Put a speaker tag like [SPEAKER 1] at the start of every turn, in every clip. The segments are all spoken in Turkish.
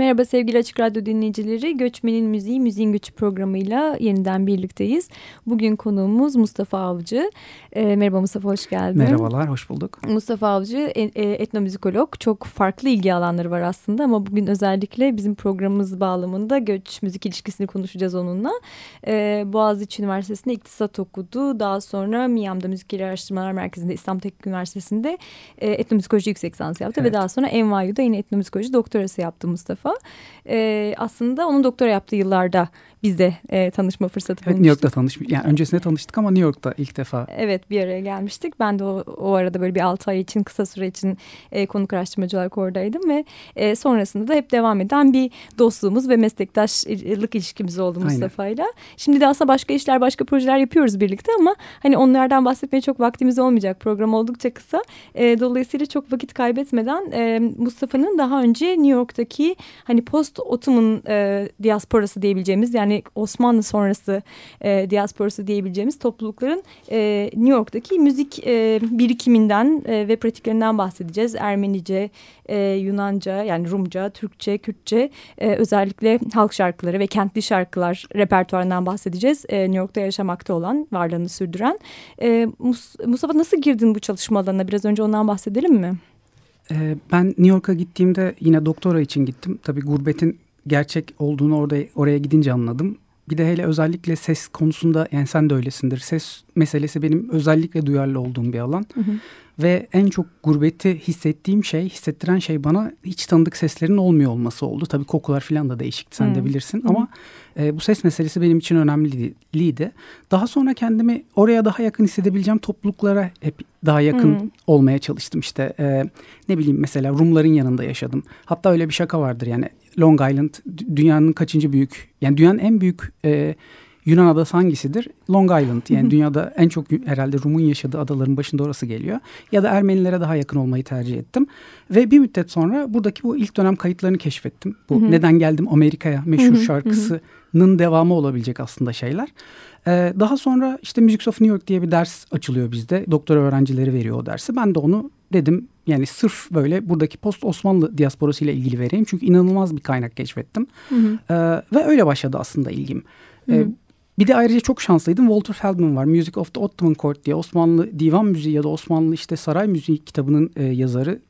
[SPEAKER 1] Merhaba sevgili Açık Radyo dinleyicileri. Göçmenin Müziği, Müziğin Gücü programıyla yeniden birlikteyiz. Bugün konuğumuz Mustafa Avcı. E, merhaba Mustafa, hoş geldin.
[SPEAKER 2] Merhabalar, hoş bulduk.
[SPEAKER 1] Mustafa Avcı e, e, etnomüzikolog. Çok farklı ilgi alanları var aslında ama bugün özellikle bizim programımız bağlamında göç müzik ilişkisini konuşacağız onunla. E, Boğaziçi Üniversitesi'nde iktisat okudu. Daha sonra Miami'de Müzik Araştırmalar Merkezi'nde İstanbul Teknik Üniversitesi'nde e, etnomüzikoloji yüksek lisans yaptı evet. ve daha sonra NYU'da yine etnomüzikoloji doktorası yaptı Mustafa. E, aslında onun doktora yaptığı yıllarda biz de e, tanışma fırsatı
[SPEAKER 2] evet, New York'ta tanışmış. Yani öncesinde tanıştık ama New York'ta ilk defa.
[SPEAKER 1] Evet bir araya gelmiştik. Ben de o, o arada böyle bir altı ay için kısa süre için e, konuk araştırmacı olarak oradaydım ve e, sonrasında da hep devam eden bir dostluğumuz ve meslektaşlık ilişkimiz oldu Mustafa'yla. Şimdi de aslında başka işler başka projeler yapıyoruz birlikte ama hani onlardan bahsetmeye çok vaktimiz olmayacak. Program oldukça kısa. E, dolayısıyla çok vakit kaybetmeden e, Mustafa'nın daha önce New York'taki hani post Ottoman e, diasporası diyebileceğimiz yani yani Osmanlı sonrası e, diasporası diyebileceğimiz toplulukların e, New York'taki müzik e, birikiminden e, ve pratiklerinden bahsedeceğiz. Ermenice, e, Yunanca yani Rumca, Türkçe, Kürtçe e, özellikle halk şarkıları ve kentli şarkılar repertuarından bahsedeceğiz. E, New York'ta yaşamakta olan, varlığını sürdüren. E, Mus Mustafa nasıl girdin bu çalışma alanına? Biraz önce ondan bahsedelim mi?
[SPEAKER 2] E, ben New York'a gittiğimde yine doktora için gittim. Tabii gurbetin gerçek olduğunu orada oraya gidince anladım. Bir de hele özellikle ses konusunda yani sen de öylesindir. Ses meselesi benim özellikle duyarlı olduğum bir alan. Hı hı. Ve en çok gurbeti hissettiğim şey, hissettiren şey bana hiç tanıdık seslerin olmuyor olması oldu. Tabii kokular falan da değişikti sen hmm. de bilirsin. Hmm. Ama e, bu ses meselesi benim için önemliydi. Daha sonra kendimi oraya daha yakın hissedebileceğim topluluklara hep daha yakın hmm. olmaya çalıştım. İşte e, ne bileyim mesela Rumların yanında yaşadım. Hatta öyle bir şaka vardır yani Long Island dünyanın kaçıncı büyük, yani dünyanın en büyük... E, Yunan adası hangisidir? Long Island yani dünyada en çok herhalde Rum'un yaşadığı adaların başında orası geliyor. Ya da Ermenilere daha yakın olmayı tercih ettim. Ve bir müddet sonra buradaki bu ilk dönem kayıtlarını keşfettim. Bu Neden Geldim Amerika'ya meşhur şarkısının devamı olabilecek aslında şeyler. Ee, daha sonra işte Music of New York diye bir ders açılıyor bizde. Doktora öğrencileri veriyor o dersi. Ben de onu dedim yani sırf böyle buradaki post Osmanlı diasporası ile ilgili vereyim. Çünkü inanılmaz bir kaynak keşfettim. Hı hı. Ee, ve öyle başladı aslında ilgim. Hı hı. Ee, bir de ayrıca çok şanslıydım. Walter Feldman var. Music of the Ottoman Court diye Osmanlı divan müziği ya da Osmanlı işte saray müziği kitabının e, yazarı.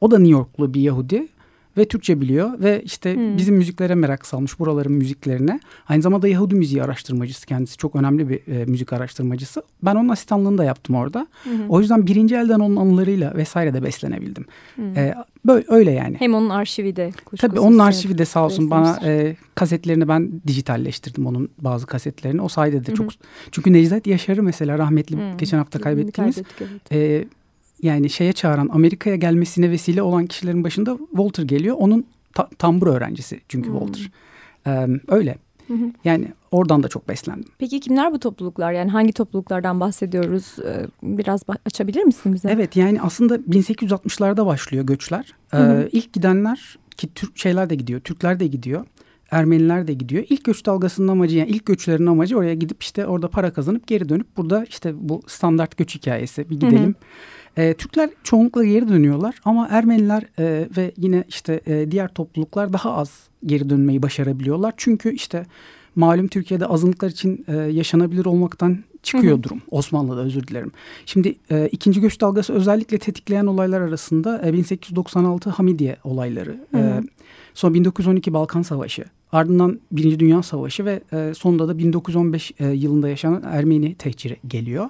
[SPEAKER 2] O da New Yorklu bir Yahudi ve Türkçe biliyor ve işte hmm. bizim müziklere merak salmış buraların müziklerine. Aynı zamanda Yahudi müziği araştırmacısı kendisi çok önemli bir e, müzik araştırmacısı. Ben onun asistanlığını da yaptım orada. Hmm. O yüzden birinci elden onun anılarıyla vesaire de beslenebildim. Hmm. E, böyle öyle yani.
[SPEAKER 1] Hem onun arşivi de
[SPEAKER 2] Tabii onun arşivi de sağ olsun bana e, kasetlerini ben dijitalleştirdim onun bazı kasetlerini. O sayede de çok çünkü Necdet Yaşar'ı mesela rahmetli hmm. geçen hafta kaybettiğimiz evet. e, yani şeye çağıran Amerika'ya gelmesine vesile olan kişilerin başında Walter geliyor. Onun ta tambur öğrencisi çünkü hmm. Walter. Ee, öyle. Hı hı. Yani oradan da çok beslendim.
[SPEAKER 1] Peki kimler bu topluluklar? Yani hangi topluluklardan bahsediyoruz? Biraz açabilir misin bize?
[SPEAKER 2] Evet yani aslında 1860'larda başlıyor göçler. Ee, hı hı. İlk gidenler ki Türk şeyler de gidiyor, Türkler de gidiyor. Ermeniler de gidiyor. İlk göç dalgasının amacı yani ilk göçlerin amacı oraya gidip işte orada para kazanıp geri dönüp burada işte bu standart göç hikayesi bir gidelim. Hı hı e, Türkler çoğunlukla geri dönüyorlar ama Ermeniler e, ve yine işte e, diğer topluluklar daha az geri dönmeyi başarabiliyorlar. Çünkü işte malum Türkiye'de azınlıklar için e, yaşanabilir olmaktan çıkıyor hı hı. durum. Osmanlı'da özür dilerim. Şimdi e, ikinci göç dalgası özellikle tetikleyen olaylar arasında e, 1896 Hamidiye olayları, hı hı. E, sonra 1912 Balkan Savaşı, ardından Birinci Dünya Savaşı ve e, sonunda da 1915 e, yılında yaşanan Ermeni tehciri geliyor.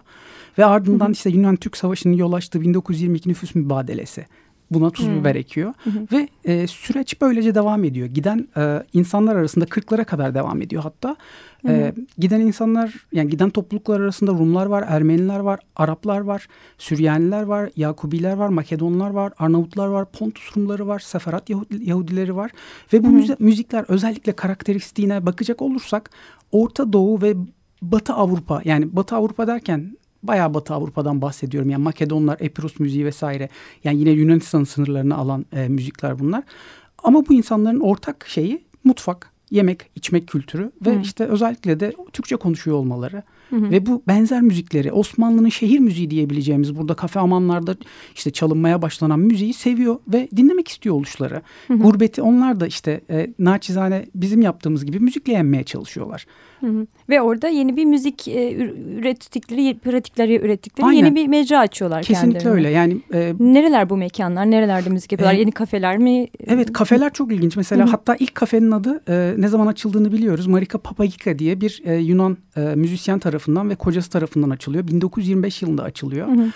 [SPEAKER 2] Ve ardından hı hı. işte Yunan-Türk Savaşı'nın yol açtığı 1922 nüfus mübadelesi. Buna tuz biber ekiyor. Hı. Ve e, süreç böylece devam ediyor. Giden e, insanlar arasında 40'lara kadar devam ediyor hatta. E, hı hı. giden insanlar yani giden topluluklar arasında Rumlar var, Ermeniler var, Araplar var, Süryaniler var, Yakubiler var, Makedonlar var, Arnavutlar var, Pontus Rumları var, Seferat Yahudi, Yahudileri var. Ve bu hı hı. müzikler özellikle karakteristiğine bakacak olursak Orta Doğu ve Batı Avrupa yani Batı Avrupa derken bayağı Batı Avrupa'dan bahsediyorum. Yani Makedonlar, Epirus müziği vesaire. Yani yine Yunanistan sınırlarını alan e, müzikler bunlar. Ama bu insanların ortak şeyi mutfak, yemek, içmek kültürü ve hmm. işte özellikle de Türkçe konuşuyor olmaları. Hı hı. Ve bu benzer müzikleri Osmanlı'nın şehir müziği diyebileceğimiz burada kafe amanlarda işte çalınmaya başlanan müziği seviyor ve dinlemek istiyor oluşları. Hı hı. Gurbeti onlar da işte e, naçizane bizim yaptığımız gibi müzikle yenmeye çalışıyorlar.
[SPEAKER 1] Hı hı. Ve orada yeni bir müzik e, ürettikleri, pratikleri ürettikleri Aynen. yeni bir mecra açıyorlar
[SPEAKER 2] Kesinlikle
[SPEAKER 1] kendilerine.
[SPEAKER 2] öyle. Yani
[SPEAKER 1] e, nereler bu mekanlar? Nerelerde müzik yapıyorlar? E, yeni kafeler mi?
[SPEAKER 2] Evet, kafeler çok ilginç. Mesela hı hı. hatta ilk kafenin adı e, ne zaman açıldığını biliyoruz. Marika Papagika diye bir e, Yunan e, müzisyen tarafından ve kocası tarafından açılıyor. 1925 yılında açılıyor. Hı hı.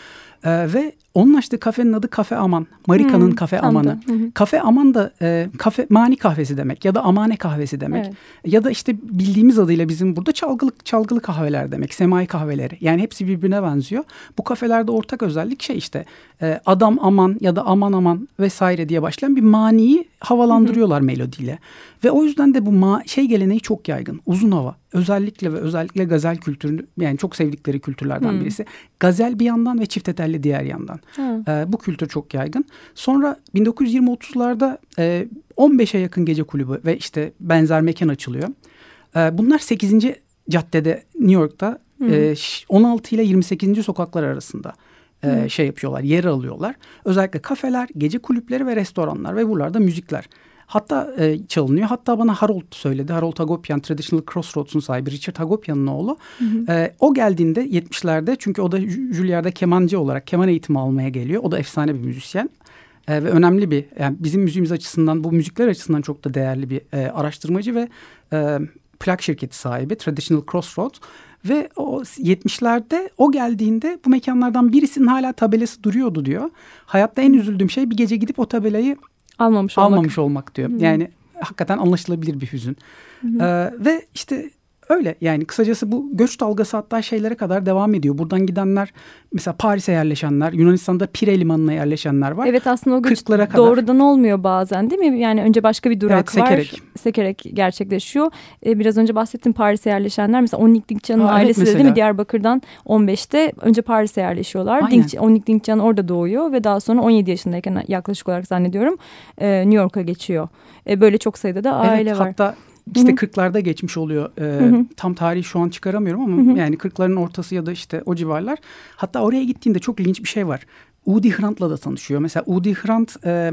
[SPEAKER 2] E, ve onun açtığı kafenin adı Kafe Aman. Marika'nın hmm, Kafe Aman'ı. Hı hı. Kafe Aman da e, kafe mani kahvesi demek ya da amane kahvesi demek. Evet. Ya da işte bildiğimiz adıyla bizim burada çalgılı çalgılı kahveler demek. Semai kahveleri. Yani hepsi birbirine benziyor. Bu kafelerde ortak özellik şey işte e, adam aman ya da aman aman vesaire diye başlayan bir maniyi havalandırıyorlar hı hı. melodiyle. Ve o yüzden de bu ma şey geleneği çok yaygın. Uzun hava. Özellikle ve özellikle gazel kültürünü yani çok sevdikleri kültürlerden hmm. birisi. Gazel bir yandan ve çift etelli diğer yandan. E, bu kültür çok yaygın. Sonra 1920-30'larda e, 15'e yakın gece kulübü ve işte benzer mekan açılıyor. E, bunlar 8. caddede New York'ta e, 16 ile 28. sokaklar arasında e, şey yapıyorlar, yer alıyorlar. Özellikle kafeler, gece kulüpleri ve restoranlar ve buralarda müzikler. Hatta e, çalınıyor. Hatta bana Harold söyledi. Harold Hagopian, Traditional Crossroads'un sahibi Richard Hagopian'ın oğlu. Hı hı. E, o geldiğinde 70'lerde çünkü o da Juilliard'da kemancı olarak keman eğitimi almaya geliyor. O da efsane bir müzisyen. E, ve önemli bir yani bizim müziğimiz açısından bu müzikler açısından çok da değerli bir e, araştırmacı ve e, plak şirketi sahibi Traditional Crossroads. Ve o 70'lerde o geldiğinde bu mekanlardan birisinin hala tabelası duruyordu diyor. Hayatta en üzüldüğüm şey bir gece gidip o tabelayı
[SPEAKER 1] almamış olmak,
[SPEAKER 2] almamış olmak diyor. Hı. Yani hakikaten anlaşılabilir bir hüzün. Hı Ee, ve işte Öyle yani kısacası bu göç dalgası hatta şeylere kadar devam ediyor. Buradan gidenler mesela Paris'e yerleşenler, Yunanistan'da Pire limanına yerleşenler var.
[SPEAKER 1] Evet aslında o göç kadar. doğrudan olmuyor bazen değil mi? Yani önce başka bir durak evet, sekerek. var. Sekerek gerçekleşiyor. Ee, biraz önce bahsettim Paris'e yerleşenler mesela Onnik Dinkcan'ın ailesi evet, de değil mi? Diyarbakır'dan 15'te önce Paris'e yerleşiyorlar. Dink, Onnik Dinkcan orada doğuyor ve daha sonra 17 yaşındayken yaklaşık olarak zannediyorum e, New York'a geçiyor. E, böyle çok sayıda da aile
[SPEAKER 2] evet,
[SPEAKER 1] var.
[SPEAKER 2] Hatta işte kırklarda geçmiş oluyor. Ee, tam tarihi şu an çıkaramıyorum ama Hı-hı. yani kırkların ortası ya da işte o civarlar. Hatta oraya gittiğinde çok ilginç bir şey var. Udi Hrant'la da tanışıyor. Mesela Udi Hrant e,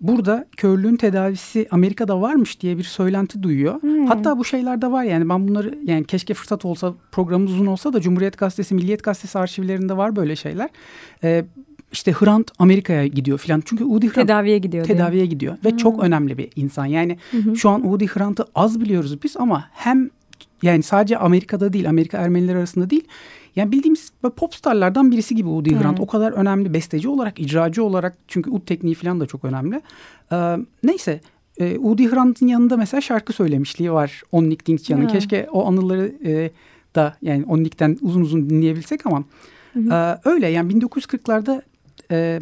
[SPEAKER 2] burada körlüğün tedavisi Amerika'da varmış diye bir söylenti duyuyor. Hmm. Hatta bu şeyler de var yani ben bunları yani keşke fırsat olsa programımız uzun olsa da Cumhuriyet Gazetesi, Milliyet Gazetesi arşivlerinde var böyle şeyler. Ee, işte Hrant Amerika'ya gidiyor filan. Çünkü Udi Hrant
[SPEAKER 1] tedaviye gidiyor.
[SPEAKER 2] Tedaviye gidiyor ve hmm. çok önemli bir insan. Yani hmm. şu an Udi Hrant'ı az biliyoruz biz ama hem yani sadece Amerika'da değil, Amerika Ermenileri arasında değil. Yani bildiğimiz pop starlardan birisi gibi Udi Hrant. O kadar önemli besteci olarak, icracı olarak çünkü ud tekniği falan da çok önemli. Ee, neyse e, Udi Hrant'ın yanında mesela şarkı söylemişliği var. Onnik Dinkcan'ın. Keşke o anıları e, da yani Onnik'ten uzun uzun dinleyebilsek ama... Hı hı. Ee, öyle yani 1940'larda e,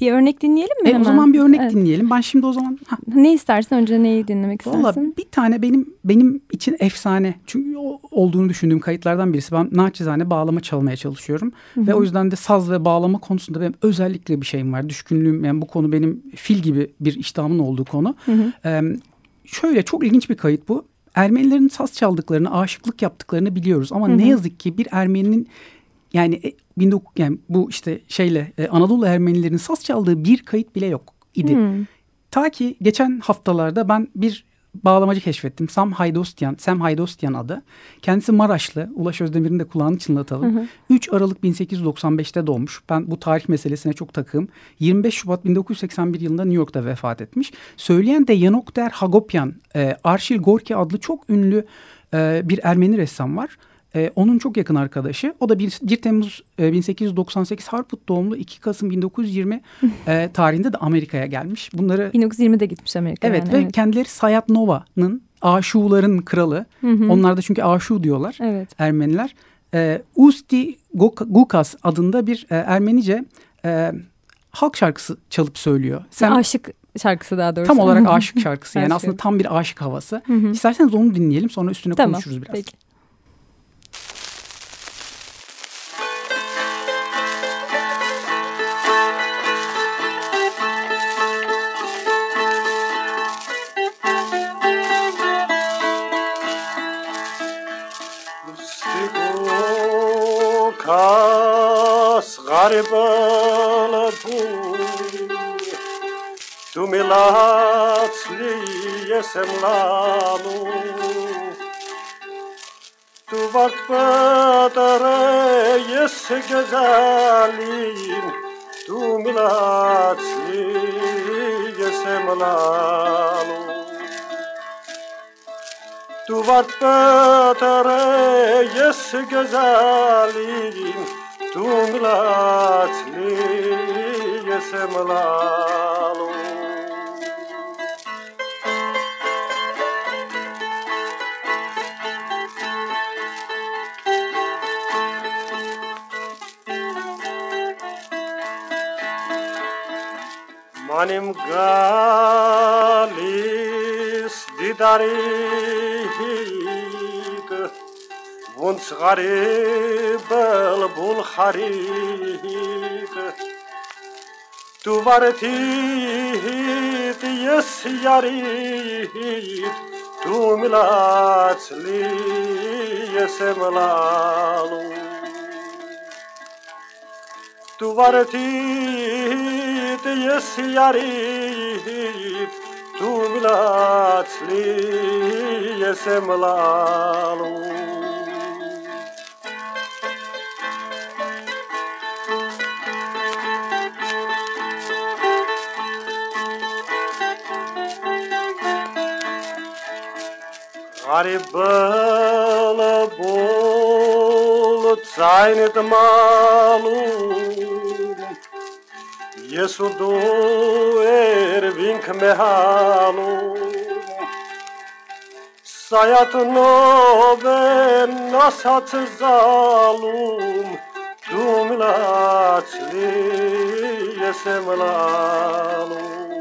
[SPEAKER 1] bir örnek dinleyelim mi
[SPEAKER 2] e,
[SPEAKER 1] hemen?
[SPEAKER 2] O zaman bir örnek evet. dinleyelim. Ben şimdi o zaman...
[SPEAKER 1] Ha. Ne istersin? Önce neyi dinlemek istersin? Valla
[SPEAKER 2] bir tane benim benim için efsane çünkü olduğunu düşündüğüm kayıtlardan birisi. Ben naçizane bağlama çalmaya çalışıyorum. Hı -hı. Ve o yüzden de saz ve bağlama konusunda benim özellikle bir şeyim var. Düşkünlüğüm yani bu konu benim fil gibi bir iştahımın olduğu konu. Hı -hı. Ee, şöyle çok ilginç bir kayıt bu. Ermenilerin saz çaldıklarını, aşıklık yaptıklarını biliyoruz. Ama Hı -hı. ne yazık ki bir Ermeninin yani, e, yani bu işte şeyle e, Anadolu Ermenilerinin saz çaldığı bir kayıt bile yok idi. Hmm. Ta ki geçen haftalarda ben bir bağlamacı keşfettim. Sam Haydostyan, Sam Haydostyan adı. Kendisi Maraşlı. Ulaş Özdemir'in de kulağını çınlatalım. Hı hı. 3 Aralık 1895'te doğmuş. Ben bu tarih meselesine çok takığım. 25 Şubat 1981 yılında New York'ta vefat etmiş. Söyleyen de Yanokder Hagopyan, e, Arşil Gorki adlı çok ünlü e, bir Ermeni ressam var. E, onun çok yakın arkadaşı. O da 1, 1 Temmuz e, 1898 Harput doğumlu 2 Kasım 1920 e, tarihinde de Amerika'ya gelmiş.
[SPEAKER 1] Bunları 1920'de gitmiş Amerika'ya.
[SPEAKER 2] Evet yani, ve evet. kendileri Sayat Nova'nın Aşuların kralı. Hı hı. Onlar da çünkü Aşu diyorlar evet. Ermeniler. E, Usti Gukas adında bir e, Ermenice e, halk şarkısı çalıp söylüyor.
[SPEAKER 1] Sen aşık şarkısı daha doğrusu.
[SPEAKER 2] Tam olarak aşık şarkısı. yani aslında tam bir aşık havası. Hı hı. İsterseniz onu dinleyelim sonra üstüne tamam, konuşuruz biraz. Peki.
[SPEAKER 3] İesem lanu Tu vart pătăre iese găzalin Tu mi lați iesem lanu Tu vart pătăre iese găzalin Tu mi lați iesem Onim galis didarik Vunț garibel bulharik Tu vartit yes yarit Tu milaț li yes mlalut Duvartit jesiarit, tu mlacli jesem lalu. Garibala bol, zaynit malu, ես ու դու երվինք մեհանու Սայատնով են ասաց զալում դու մլացլի ես եմ լալում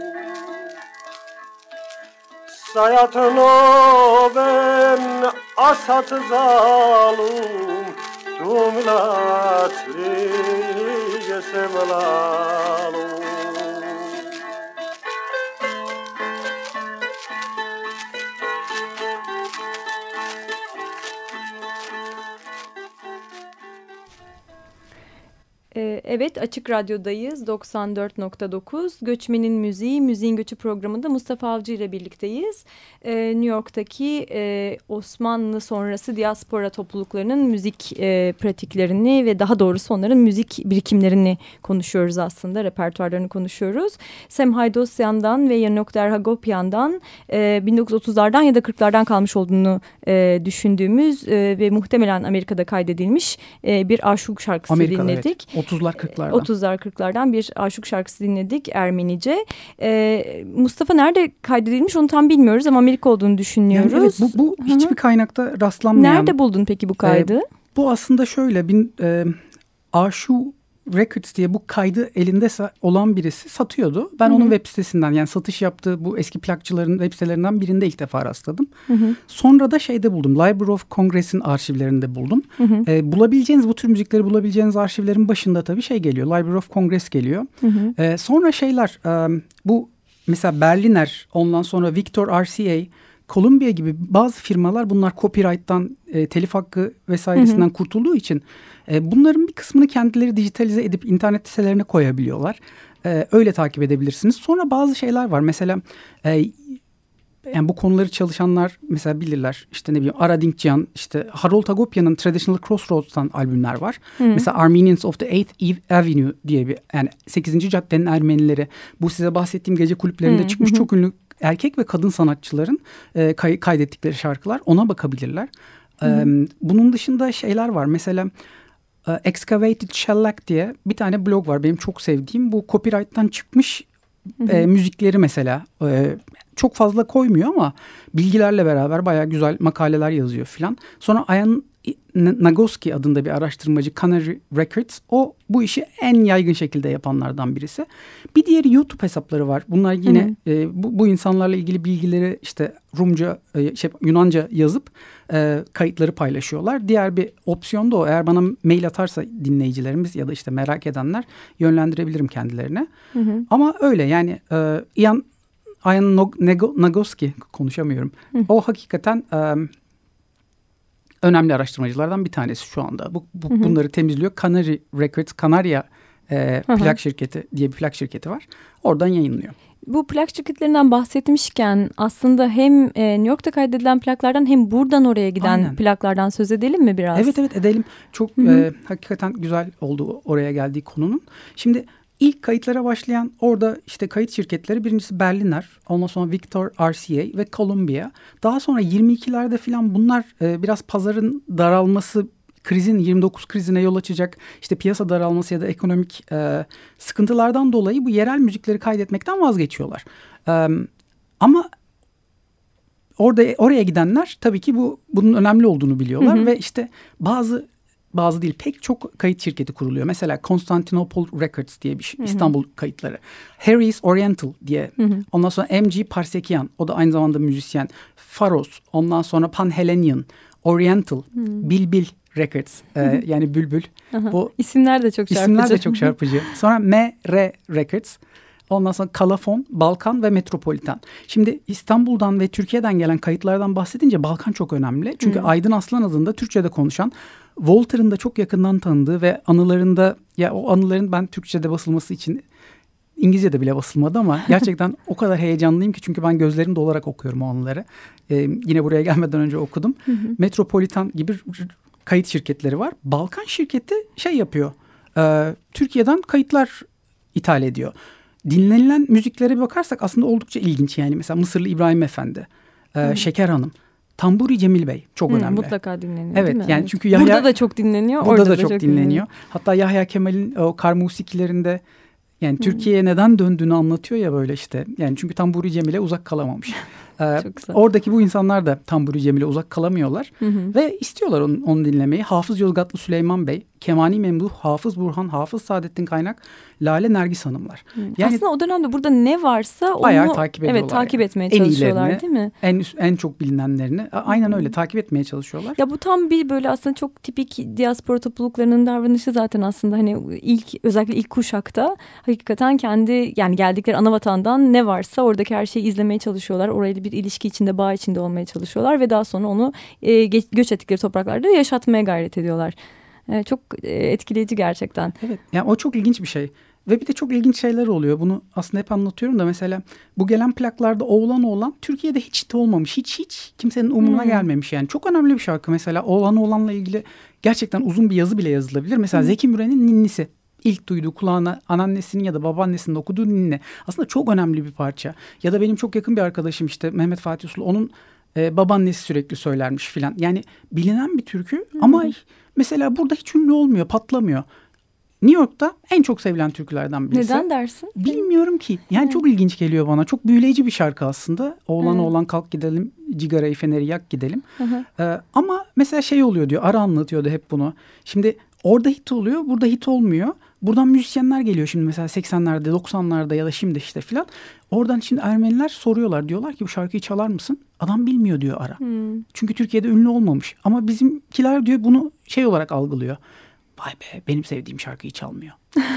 [SPEAKER 3] Սայատնով են ասաց զալում դու մլացլի
[SPEAKER 1] simulalo evet Açık Radyo'dayız 94.9 Göçmenin Müziği Müziğin Göçü programında Mustafa Avcı ile birlikteyiz. Ee, New York'taki e, Osmanlı sonrası diaspora topluluklarının müzik e, pratiklerini ve daha doğrusu onların müzik birikimlerini konuşuyoruz aslında repertuarlarını konuşuyoruz. Sem Haydosyan'dan ve Yanok Derhagopyan'dan e, 1930'lardan ya da 40'lardan kalmış olduğunu e, düşündüğümüz e, ve muhtemelen Amerika'da kaydedilmiş e, bir aşık şarkısı
[SPEAKER 2] Amerika'da,
[SPEAKER 1] dinledik.
[SPEAKER 2] Evet. 30'lar 40'lardan.
[SPEAKER 1] 30'lar 40'lardan bir aşık şarkısı dinledik Ermenice. Ee, Mustafa nerede kaydedilmiş onu tam bilmiyoruz ama Amerika olduğunu düşünüyoruz.
[SPEAKER 2] Yani evet bu, bu hiçbir kaynakta rastlanmayan.
[SPEAKER 1] Nerede buldun peki bu kaydı?
[SPEAKER 2] E, bu aslında şöyle bin, e, Aşu Records diye bu kaydı elinde olan birisi satıyordu. Ben Hı -hı. onun web sitesinden yani satış yaptığı bu eski plakçıların web sitelerinden birinde ilk defa rastladım. Hı -hı. Sonra da şeyde buldum. Library of Congress'in arşivlerinde buldum. Hı -hı. Ee, bulabileceğiniz bu tür müzikleri bulabileceğiniz arşivlerin başında tabii şey geliyor. Library of Congress geliyor. Hı -hı. Ee, sonra şeyler e, bu mesela Berliner ondan sonra Victor RCA Columbia gibi bazı firmalar bunlar copyright'tan, e, telif hakkı vesairesinden hı hı. kurtulduğu için e, bunların bir kısmını kendileri dijitalize edip internet sitelerine koyabiliyorlar. E, öyle takip edebilirsiniz. Sonra bazı şeyler var. Mesela e, yani bu konuları çalışanlar mesela bilirler. İşte ne bileyim Ara Dinkjian, işte Harold Agopyan'ın Traditional Crossroads'tan albümler var. Hı. Mesela Armenians of the Eighth Avenue diye bir yani 8. caddenin Ermenileri. Bu size bahsettiğim gece kulüplerinde Hı. çıkmış Hı. çok ünlü erkek ve kadın sanatçıların e, kay, kaydettikleri şarkılar ona bakabilirler. E, bunun dışında şeyler var mesela Excavated Shellac diye bir tane blog var. Benim çok sevdiğim. Bu copyright'tan çıkmış E, müzikleri mesela. E, çok fazla koymuyor ama bilgilerle beraber bayağı güzel makaleler yazıyor filan. Sonra Ayan Nagoski adında bir araştırmacı Canary Records o bu işi en yaygın şekilde yapanlardan birisi. Bir diğeri YouTube hesapları var. Bunlar yine e, bu, bu insanlarla ilgili bilgileri işte Rumca, e, şey, Yunanca yazıp e, kayıtları paylaşıyorlar. Diğer bir opsiyon da o. Eğer bana mail atarsa dinleyicilerimiz ya da işte merak edenler yönlendirebilirim kendilerine. Hı hı. Ama öyle yani e, Ian Ian Nagoski konuşamıyorum. Hı. O hakikaten... E, önemli araştırmacılardan bir tanesi şu anda. Bu, bu hı hı. bunları temizliyor. Canary Records, Kanarya e, plak şirketi diye bir plak şirketi var. Oradan yayınlıyor.
[SPEAKER 1] Bu plak şirketlerinden bahsetmişken aslında hem e, New York'ta kaydedilen plaklardan hem buradan oraya giden Aynen. plaklardan söz edelim mi biraz?
[SPEAKER 2] Evet evet edelim. Çok e, hakikaten güzel oldu oraya geldiği konunun. Şimdi ilk kayıtlara başlayan orada işte kayıt şirketleri birincisi Berliner, ondan sonra Victor RCA ve Columbia. Daha sonra 22'lerde falan bunlar e, biraz pazarın daralması krizin 29 krizine yol açacak işte piyasa daralması ya da ekonomik e, sıkıntılardan dolayı bu yerel müzikleri kaydetmekten vazgeçiyorlar. E, ama orada oraya gidenler tabii ki bu bunun önemli olduğunu biliyorlar hı hı. ve işte bazı bazı değil pek çok kayıt şirketi kuruluyor. Mesela Constantinople Records diye bir şey. İstanbul kayıtları. Harry's Oriental diye. Ondan sonra MG Parsekian o da aynı zamanda müzisyen. Faros ondan sonra Panhellenian, Oriental. Bilbil Records e, yani Bülbül.
[SPEAKER 1] Bu isimler de çok çarpıcı.
[SPEAKER 2] İsimler de çok çarpıcı. Sonra MR Records. Ondan sonra Kalafon, Balkan ve Metropolitan. Şimdi İstanbul'dan ve Türkiye'den gelen kayıtlardan bahsedince Balkan çok önemli. Çünkü hmm. Aydın Aslan adında Türkçe'de konuşan Walter'ın da çok yakından tanıdığı ve anılarında ya o anıların ben Türkçe'de basılması için İngilizce'de bile basılmadı ama gerçekten o kadar heyecanlıyım ki çünkü ben gözlerim dolarak okuyorum o anıları. Ee, yine buraya gelmeden önce okudum. Hı Metropolitan gibi kayıt şirketleri var. Balkan şirketi şey yapıyor. E, Türkiye'den kayıtlar ithal ediyor. Dinlenilen müziklere bakarsak aslında oldukça ilginç yani. Mesela Mısırlı İbrahim Efendi, e, Şeker Hanım. Tamburi Cemil Bey çok Hı, önemli.
[SPEAKER 1] Mutlaka dinleniyor
[SPEAKER 2] evet,
[SPEAKER 1] değil mi?
[SPEAKER 2] yani çünkü Yahya,
[SPEAKER 1] burada da çok dinleniyor.
[SPEAKER 2] Burada
[SPEAKER 1] orada
[SPEAKER 2] da, da çok, çok dinleniyor. dinleniyor. Hatta Yahya Kemal'in o kar musikilerinde yani Türkiye'ye neden döndüğünü anlatıyor ya böyle işte. Yani çünkü Tamburi Cemil'e uzak kalamamış. Ee, oradaki bu insanlar da Tamburi Cemil'e uzak kalamıyorlar. Hı hı. Ve istiyorlar onu, onu dinlemeyi. Hafız Yozgatlı Süleyman Bey, Kemani Memduh, Hafız Burhan, Hafız Saadettin Kaynak, Lale Nergis Hanımlar.
[SPEAKER 1] Yani, Aslında o dönemde burada ne varsa onu
[SPEAKER 2] bayağı takip ediyorlar.
[SPEAKER 1] Evet takip yani. etmeye çalışıyorlar en değil mi?
[SPEAKER 2] En, en çok bilinenlerini aynen öyle takip etmeye çalışıyorlar.
[SPEAKER 1] Ya bu tam bir böyle aslında çok tipik diaspora topluluklarının davranışı zaten aslında hani ilk özellikle ilk kuşakta hakikaten kendi yani geldikleri ana vatandan ne varsa oradaki her şeyi izlemeye çalışıyorlar. Orayla bir ilişki içinde bağ içinde olmaya çalışıyorlar ve daha sonra onu e, göç ettikleri topraklarda yaşatmaya gayret ediyorlar. E, çok e, etkileyici gerçekten.
[SPEAKER 2] Evet yani o çok ilginç bir şey. Ve bir de çok ilginç şeyler oluyor. Bunu aslında hep anlatıyorum da mesela bu gelen plaklarda oğlan oğlan Türkiye'de hiç de olmamış. Hiç hiç kimsenin umuruna hmm. gelmemiş yani. Çok önemli bir şarkı mesela oğlan oğlanla ilgili gerçekten uzun bir yazı bile yazılabilir. Mesela hmm. Zeki Müren'in ninnisi. ilk duyduğu kulağına anneannesinin ya da babaannesinin okuduğu ninni. Aslında çok önemli bir parça. Ya da benim çok yakın bir arkadaşım işte Mehmet Fatih Usul onun e, babaannesi sürekli söylermiş filan. Yani bilinen bir türkü hmm. ama mesela burada hiç ünlü olmuyor, patlamıyor. New York'ta en çok sevilen türkülerden birisi.
[SPEAKER 1] Neden dersin?
[SPEAKER 2] Bilmiyorum ki. Yani çok ilginç geliyor bana. Çok büyüleyici bir şarkı aslında. Oğlan oğlan kalk gidelim, cigarayı feneri yak gidelim. Ee, ama mesela şey oluyor diyor, Ara anlatıyordu hep bunu. Şimdi orada hit oluyor, burada hit olmuyor. Buradan müzisyenler geliyor şimdi mesela 80'lerde, 90'larda ya da şimdi işte filan. Oradan şimdi Ermeniler soruyorlar. Diyorlar ki bu şarkıyı çalar mısın? Adam bilmiyor diyor Ara. Hmm. Çünkü Türkiye'de ünlü olmamış. Ama bizimkiler diyor bunu şey olarak algılıyor vay be benim sevdiğim şarkıyı çalmıyor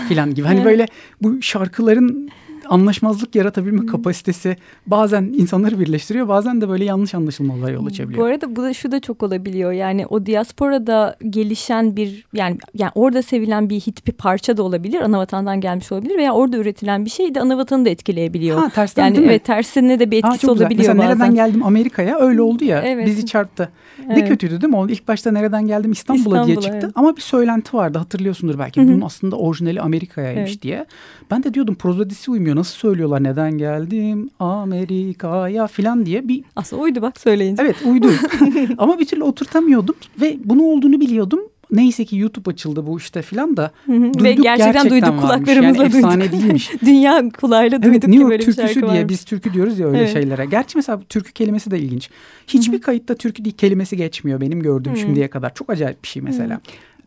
[SPEAKER 2] filan gibi. Hani böyle bu şarkıların anlaşmazlık yaratabilme kapasitesi bazen insanları birleştiriyor bazen de böyle yanlış anlaşılmalara yol açabiliyor.
[SPEAKER 1] Bu arada bu da şu da çok olabiliyor yani o diasporada gelişen bir yani yani orada sevilen bir hit bir parça da olabilir ana vatandan gelmiş olabilir veya orada üretilen bir şey de ana vatanı da etkileyebiliyor. Ha tersten yani, değil mi? Evet tersine de bir etkisi ha, olabiliyor
[SPEAKER 2] Mesela
[SPEAKER 1] bazen.
[SPEAKER 2] nereden geldim Amerika'ya öyle oldu ya evet. bizi çarptı. Evet. Ne kötüydü değil mi? O ilk başta nereden geldim İstanbul'a İstanbul, diye çıktı evet. ama bir söylenti vardı hatırlıyorsundur belki. Hı-hı. Bunun aslında orijinali Amerika'yaymış evet. diye. Ben de diyordum prozodisi uymuyor nasıl söylüyorlar neden geldim Amerika'ya filan diye bir...
[SPEAKER 1] Aslında uydu bak söyleyince.
[SPEAKER 2] Evet uydu ama bir türlü oturtamıyordum ve bunu olduğunu biliyordum. Neyse ki YouTube açıldı bu işte filan da duyduk Ve gerçekten, gerçekten duyduk kulaklarımızla yani duyduk. efsane değilmiş.
[SPEAKER 1] Dünya kulağıyla duyduk evet,
[SPEAKER 2] New York türküsü diye varmış. biz türkü diyoruz ya öyle evet. şeylere. Gerçi mesela türkü kelimesi de ilginç. Hiçbir Hı-hı. kayıtta türkü kelimesi geçmiyor benim gördüğüm Hı-hı. şimdiye kadar. Çok acayip bir şey mesela. Hı-hı.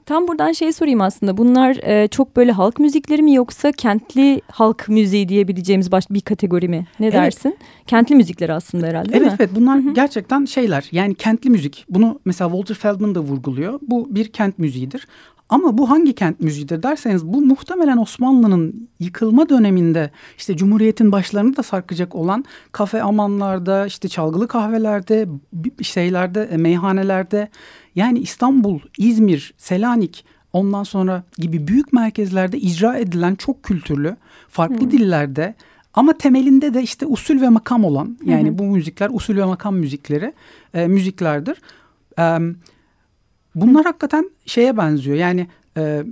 [SPEAKER 1] Tam buradan şey sorayım aslında. Bunlar e, çok böyle halk müzikleri mi yoksa kentli halk müziği diyebileceğimiz baş, bir kategori mi? Ne evet. dersin? Kentli müzikleri aslında herhalde değil
[SPEAKER 2] evet,
[SPEAKER 1] mi?
[SPEAKER 2] Evet bunlar Hı-hı. gerçekten şeyler. Yani kentli müzik. Bunu mesela Walter Feldman da vurguluyor. Bu bir kent müziğidir. Ama bu hangi kent müziğidir derseniz bu muhtemelen Osmanlı'nın yıkılma döneminde işte Cumhuriyet'in başlarını da sarkacak olan kafe amanlarda işte çalgılı kahvelerde şeylerde e, meyhanelerde yani İstanbul, İzmir, Selanik ondan sonra gibi büyük merkezlerde icra edilen çok kültürlü, farklı hı. dillerde ama temelinde de işte usul ve makam olan yani hı hı. bu müzikler usul ve makam müzikleri e, müziklerdir. E, bunlar hı. hakikaten şeye benziyor yani e,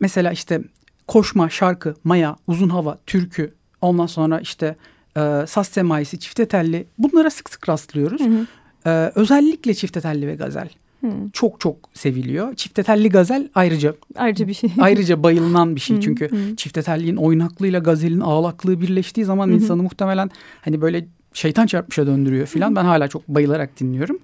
[SPEAKER 2] mesela işte koşma, şarkı, maya, uzun hava, türkü ondan sonra işte e, saz semaisi, çifte telli bunlara sık sık rastlıyoruz. Hı hı. E, özellikle çifte telli ve gazel. Hmm. Çok çok seviliyor. Çifte telli gazel ayrıca
[SPEAKER 1] ayrıca bir şey.
[SPEAKER 2] ayrıca bayılınan bir şey. Çünkü hmm. çifte telliğin oynaklığıyla gazelin ağlaklığı birleştiği zaman hmm. insanı muhtemelen hani böyle şeytan çarpmışa döndürüyor filan. Ben hala çok bayılarak dinliyorum.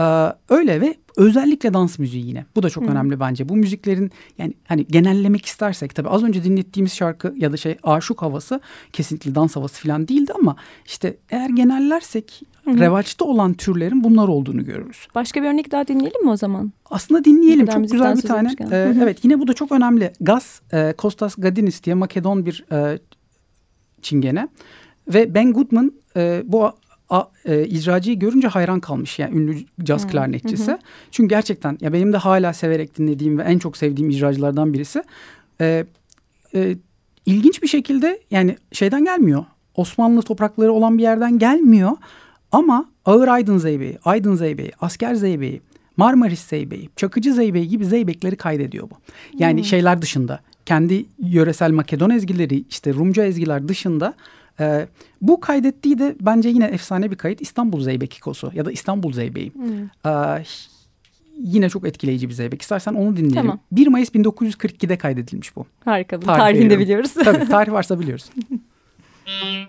[SPEAKER 2] Ee, öyle ve özellikle dans müziği yine. Bu da çok hmm. önemli bence. Bu müziklerin yani hani genellemek istersek tabii az önce dinlettiğimiz şarkı ya da şey aşık havası kesinlikle dans havası falan değildi ama işte eğer genellersek Hı-hı. revaçta olan türlerin bunlar olduğunu görürüz.
[SPEAKER 1] Başka bir örnek daha dinleyelim mi o zaman?
[SPEAKER 2] Aslında dinleyelim. Çok güzel bir tane. Ee, evet yine bu da çok önemli. Gas e, Kostas Gadinis diye Makedon bir e, çingene. Ve Ben Goodman e, bu a, e, icracıyı görünce hayran kalmış yani ünlü caz hmm. klarnetçisi. Hı Çünkü gerçekten ya benim de hala severek dinlediğim ve en çok sevdiğim icracılardan birisi. E, e, ilginç bir şekilde yani şeyden gelmiyor. Osmanlı toprakları olan bir yerden gelmiyor. Ama Ağır Aydın Zeybeği, Aydın Zeybeği, Asker Zeybeği, Marmaris Zeybeği, Çakıcı Zeybeği gibi zeybekleri kaydediyor bu. Yani hmm. şeyler dışında kendi yöresel Makedon ezgileri işte Rumca ezgiler dışında e, bu kaydettiği de bence yine efsane bir kayıt İstanbul Zeybekikosu ya da İstanbul Zeybeği. Hmm. E, yine çok etkileyici bir zeybek. İstersen onu dinleyelim. Tamam. 1 Mayıs 1942'de kaydedilmiş bu.
[SPEAKER 1] Harika. Tarih Tarihini de biliyoruz.
[SPEAKER 2] Tabii tarih varsa biliyoruz.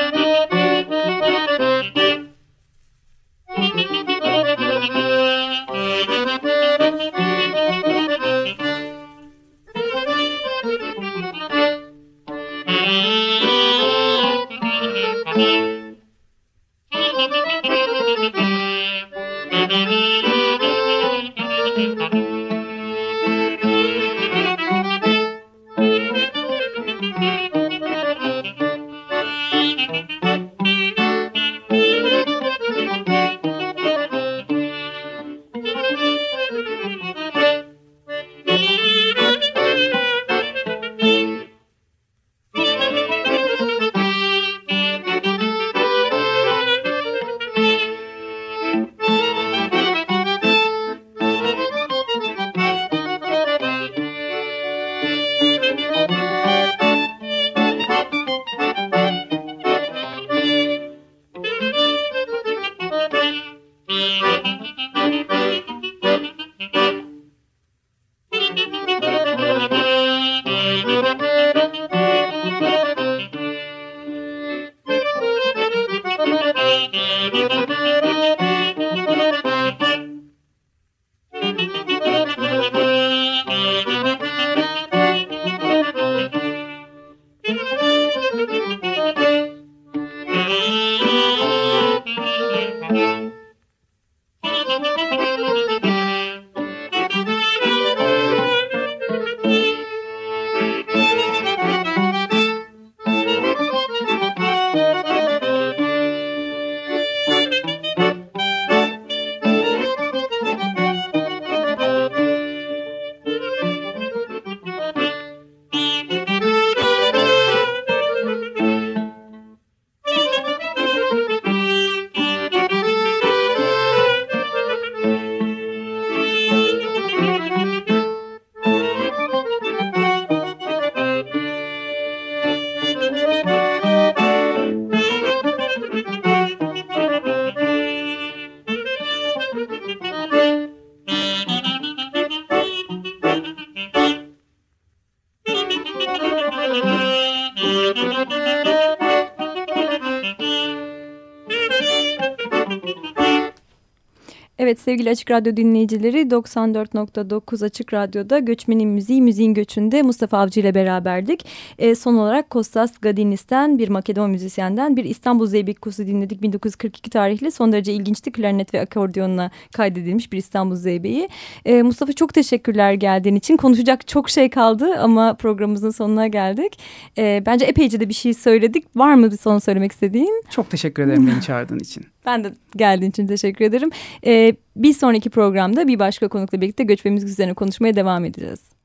[SPEAKER 1] Evet sevgili Açık Radyo dinleyicileri 94.9 Açık Radyo'da Göçmenin Müziği, Müziğin Göçü'nde Mustafa Avcı ile beraberdik. E, son olarak Kostas Gadinis'ten bir Makedon müzisyenden bir İstanbul Zeybekkusu dinledik. 1942 tarihli son derece ilginçti klarnet ve akordiyonla kaydedilmiş bir İstanbul Zeybeği. E, Mustafa çok teşekkürler geldiğin için. Konuşacak çok şey kaldı ama programımızın sonuna geldik. E, bence epeyce de bir şey söyledik. Var mı bir son söylemek istediğin?
[SPEAKER 2] Çok teşekkür ederim beni çağırdığın için.
[SPEAKER 1] Ben de geldiğin için teşekkür ederim. Ee, bir sonraki programda bir başka konukla birlikte göç ve müzik üzerine konuşmaya devam edeceğiz.